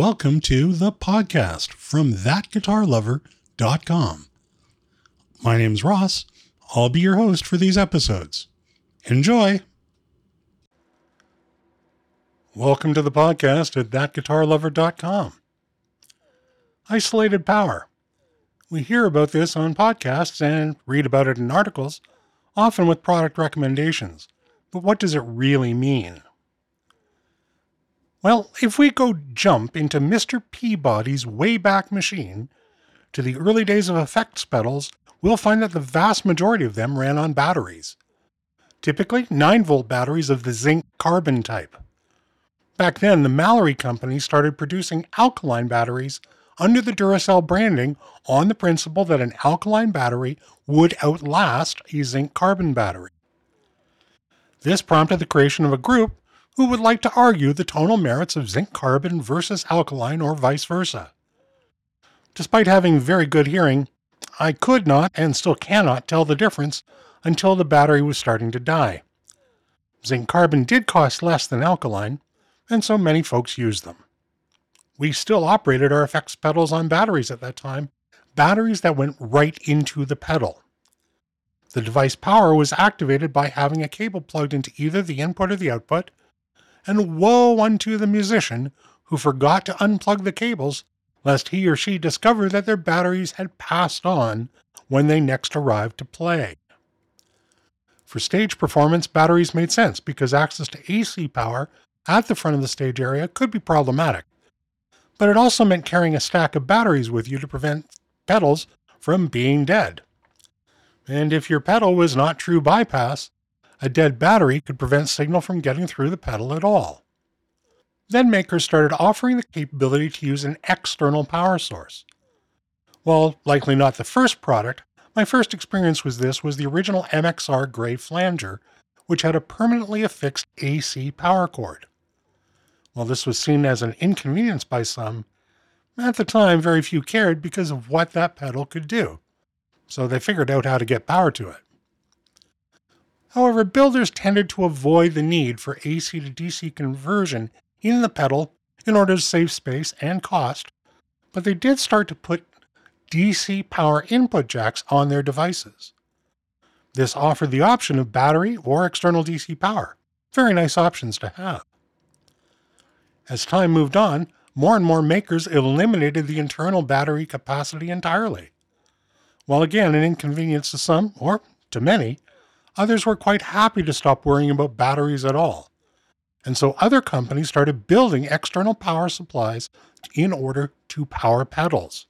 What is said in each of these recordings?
Welcome to the podcast from thatguitarlover.com. My name's Ross. I'll be your host for these episodes. Enjoy. Welcome to the podcast at thatguitarlover.com. Isolated power. We hear about this on podcasts and read about it in articles, often with product recommendations. But what does it really mean? Well, if we go jump into Mr. Peabody's Wayback Machine to the early days of effects pedals, we'll find that the vast majority of them ran on batteries. Typically, 9 volt batteries of the zinc carbon type. Back then, the Mallory Company started producing alkaline batteries under the Duracell branding on the principle that an alkaline battery would outlast a zinc carbon battery. This prompted the creation of a group who would like to argue the tonal merits of zinc carbon versus alkaline or vice versa. Despite having very good hearing, I could not and still cannot tell the difference until the battery was starting to die. Zinc carbon did cost less than alkaline, and so many folks used them. We still operated our effects pedals on batteries at that time, batteries that went right into the pedal. The device power was activated by having a cable plugged into either the input or the output, and woe unto the musician who forgot to unplug the cables, lest he or she discover that their batteries had passed on when they next arrived to play. For stage performance, batteries made sense because access to AC power at the front of the stage area could be problematic. But it also meant carrying a stack of batteries with you to prevent pedals from being dead. And if your pedal was not true bypass, a dead battery could prevent signal from getting through the pedal at all. Then makers started offering the capability to use an external power source. While likely not the first product, my first experience with this was the original MXR Gray Flanger, which had a permanently affixed AC power cord. While this was seen as an inconvenience by some, at the time very few cared because of what that pedal could do, so they figured out how to get power to it. However, builders tended to avoid the need for AC to DC conversion in the pedal in order to save space and cost, but they did start to put DC power input jacks on their devices. This offered the option of battery or external DC power. Very nice options to have. As time moved on, more and more makers eliminated the internal battery capacity entirely. While again an inconvenience to some, or to many, Others were quite happy to stop worrying about batteries at all. And so other companies started building external power supplies in order to power pedals.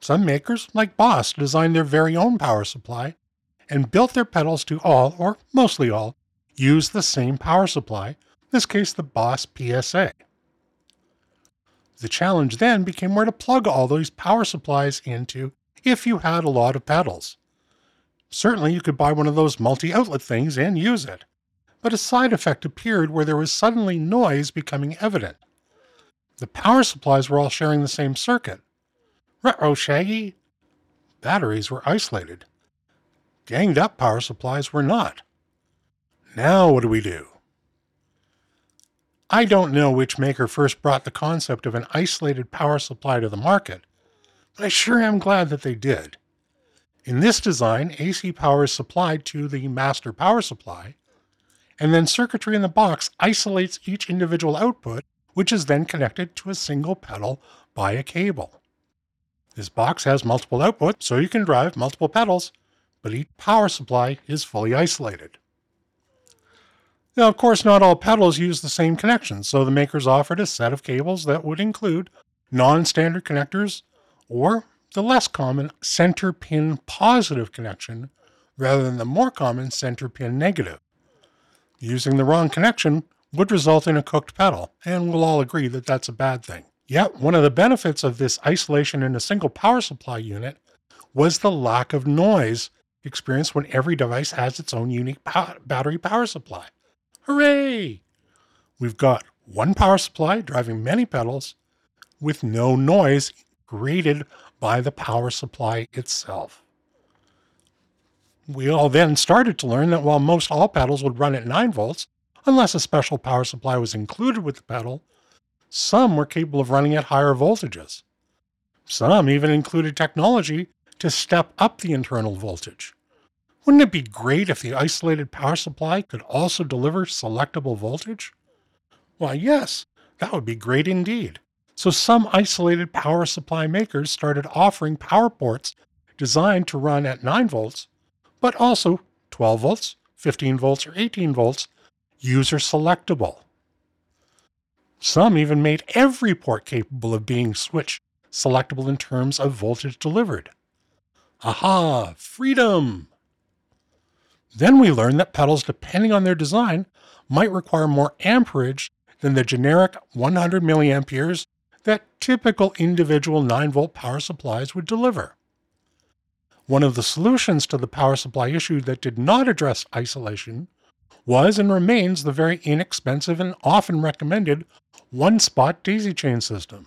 Some makers, like Boss, designed their very own power supply and built their pedals to all, or mostly all, use the same power supply, in this case the Boss PSA. The challenge then became where to plug all those power supplies into if you had a lot of pedals. Certainly, you could buy one of those multi outlet things and use it. But a side effect appeared where there was suddenly noise becoming evident. The power supplies were all sharing the same circuit. Retro Shaggy! Batteries were isolated. Ganged up power supplies were not. Now, what do we do? I don't know which maker first brought the concept of an isolated power supply to the market, but I sure am glad that they did. In this design, AC power is supplied to the master power supply, and then circuitry in the box isolates each individual output, which is then connected to a single pedal by a cable. This box has multiple outputs, so you can drive multiple pedals, but each power supply is fully isolated. Now, of course, not all pedals use the same connection, so the makers offered a set of cables that would include non standard connectors or the less common center pin positive connection rather than the more common center pin negative. Using the wrong connection would result in a cooked pedal, and we'll all agree that that's a bad thing. Yet, one of the benefits of this isolation in a single power supply unit was the lack of noise experienced when every device has its own unique battery power supply. Hooray! We've got one power supply driving many pedals with no noise created by the power supply itself. We all then started to learn that while most all pedals would run at 9 volts, unless a special power supply was included with the pedal, some were capable of running at higher voltages. Some even included technology to step up the internal voltage. Wouldn't it be great if the isolated power supply could also deliver selectable voltage? Why, yes, that would be great indeed. So some isolated power supply makers started offering power ports designed to run at 9 volts, but also 12 volts, 15 volts, or 18 volts, user selectable. Some even made every port capable of being switch selectable in terms of voltage delivered. Aha, freedom! Then we learned that pedals, depending on their design, might require more amperage than the generic 100 milliamperes that typical individual 9 volt power supplies would deliver. One of the solutions to the power supply issue that did not address isolation was and remains the very inexpensive and often recommended one spot daisy chain system.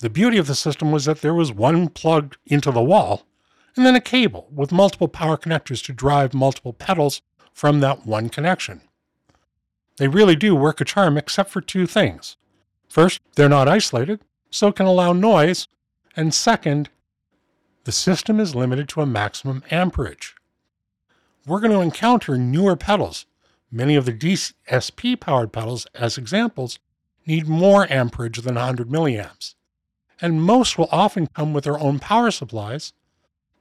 The beauty of the system was that there was one plugged into the wall and then a cable with multiple power connectors to drive multiple pedals from that one connection. They really do work a charm except for two things. First, they're not isolated, so can allow noise, and second, the system is limited to a maximum amperage. We're going to encounter newer pedals. Many of the DSP powered pedals, as examples, need more amperage than 100 milliamps. And most will often come with their own power supplies.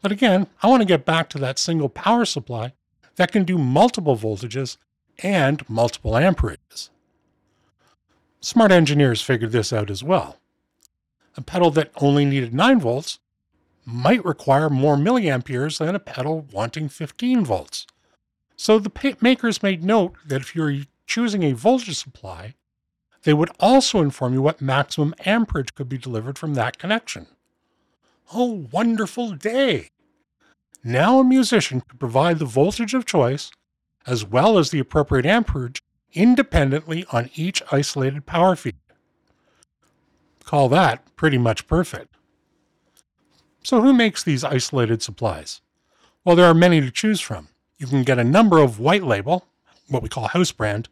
But again, I want to get back to that single power supply that can do multiple voltages and multiple amperages. Smart engineers figured this out as well. A pedal that only needed 9 volts might require more milliamperes than a pedal wanting 15 volts. So the makers made note that if you're choosing a voltage supply, they would also inform you what maximum amperage could be delivered from that connection. Oh, wonderful day! Now a musician could provide the voltage of choice as well as the appropriate amperage independently on each isolated power feed. Call that pretty much perfect. So, who makes these isolated supplies? Well, there are many to choose from. You can get a number of white label, what we call house brand,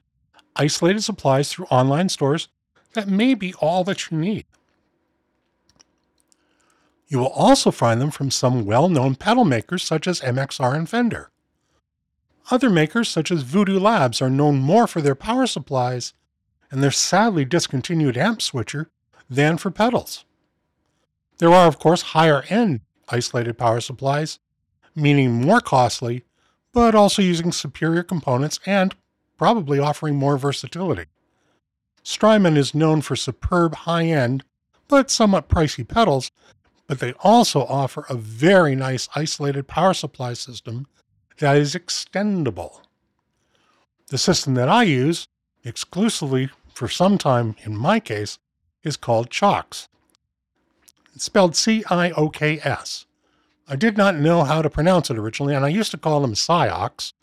isolated supplies through online stores that may be all that you need. You will also find them from some well known pedal makers such as MXR and Fender. Other makers such as Voodoo Labs are known more for their power supplies and their sadly discontinued amp switcher than for pedals. There are, of course, higher end isolated power supplies, meaning more costly, but also using superior components and probably offering more versatility. Strymon is known for superb high end, but somewhat pricey pedals, but they also offer a very nice isolated power supply system that is extendable. The system that I use, exclusively for some time in my case, is called CIOKS. It's spelled C I O K S. I did not know how to pronounce it originally, and I used to call them Psyox,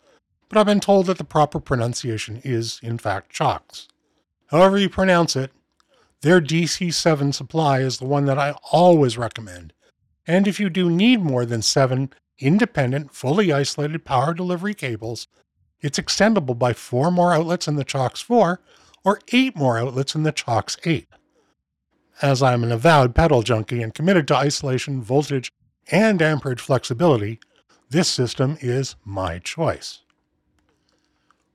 but I've been told that the proper pronunciation is, in fact, CIOKS. However you pronounce it, their DC7 supply is the one that I always recommend. And if you do need more than seven independent, fully isolated power delivery cables, it's extendable by four more outlets in the CIOKS 4 or eight more outlets in the CIOKS 8. As I'm an avowed pedal junkie and committed to isolation, voltage, and amperage flexibility, this system is my choice.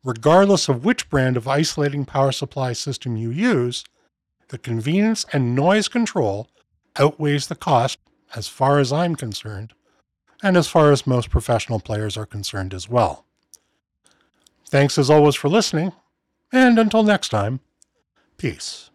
Regardless of which brand of isolating power supply system you use, the convenience and noise control outweighs the cost as far as I'm concerned, and as far as most professional players are concerned as well. Thanks as always for listening, and until next time, peace.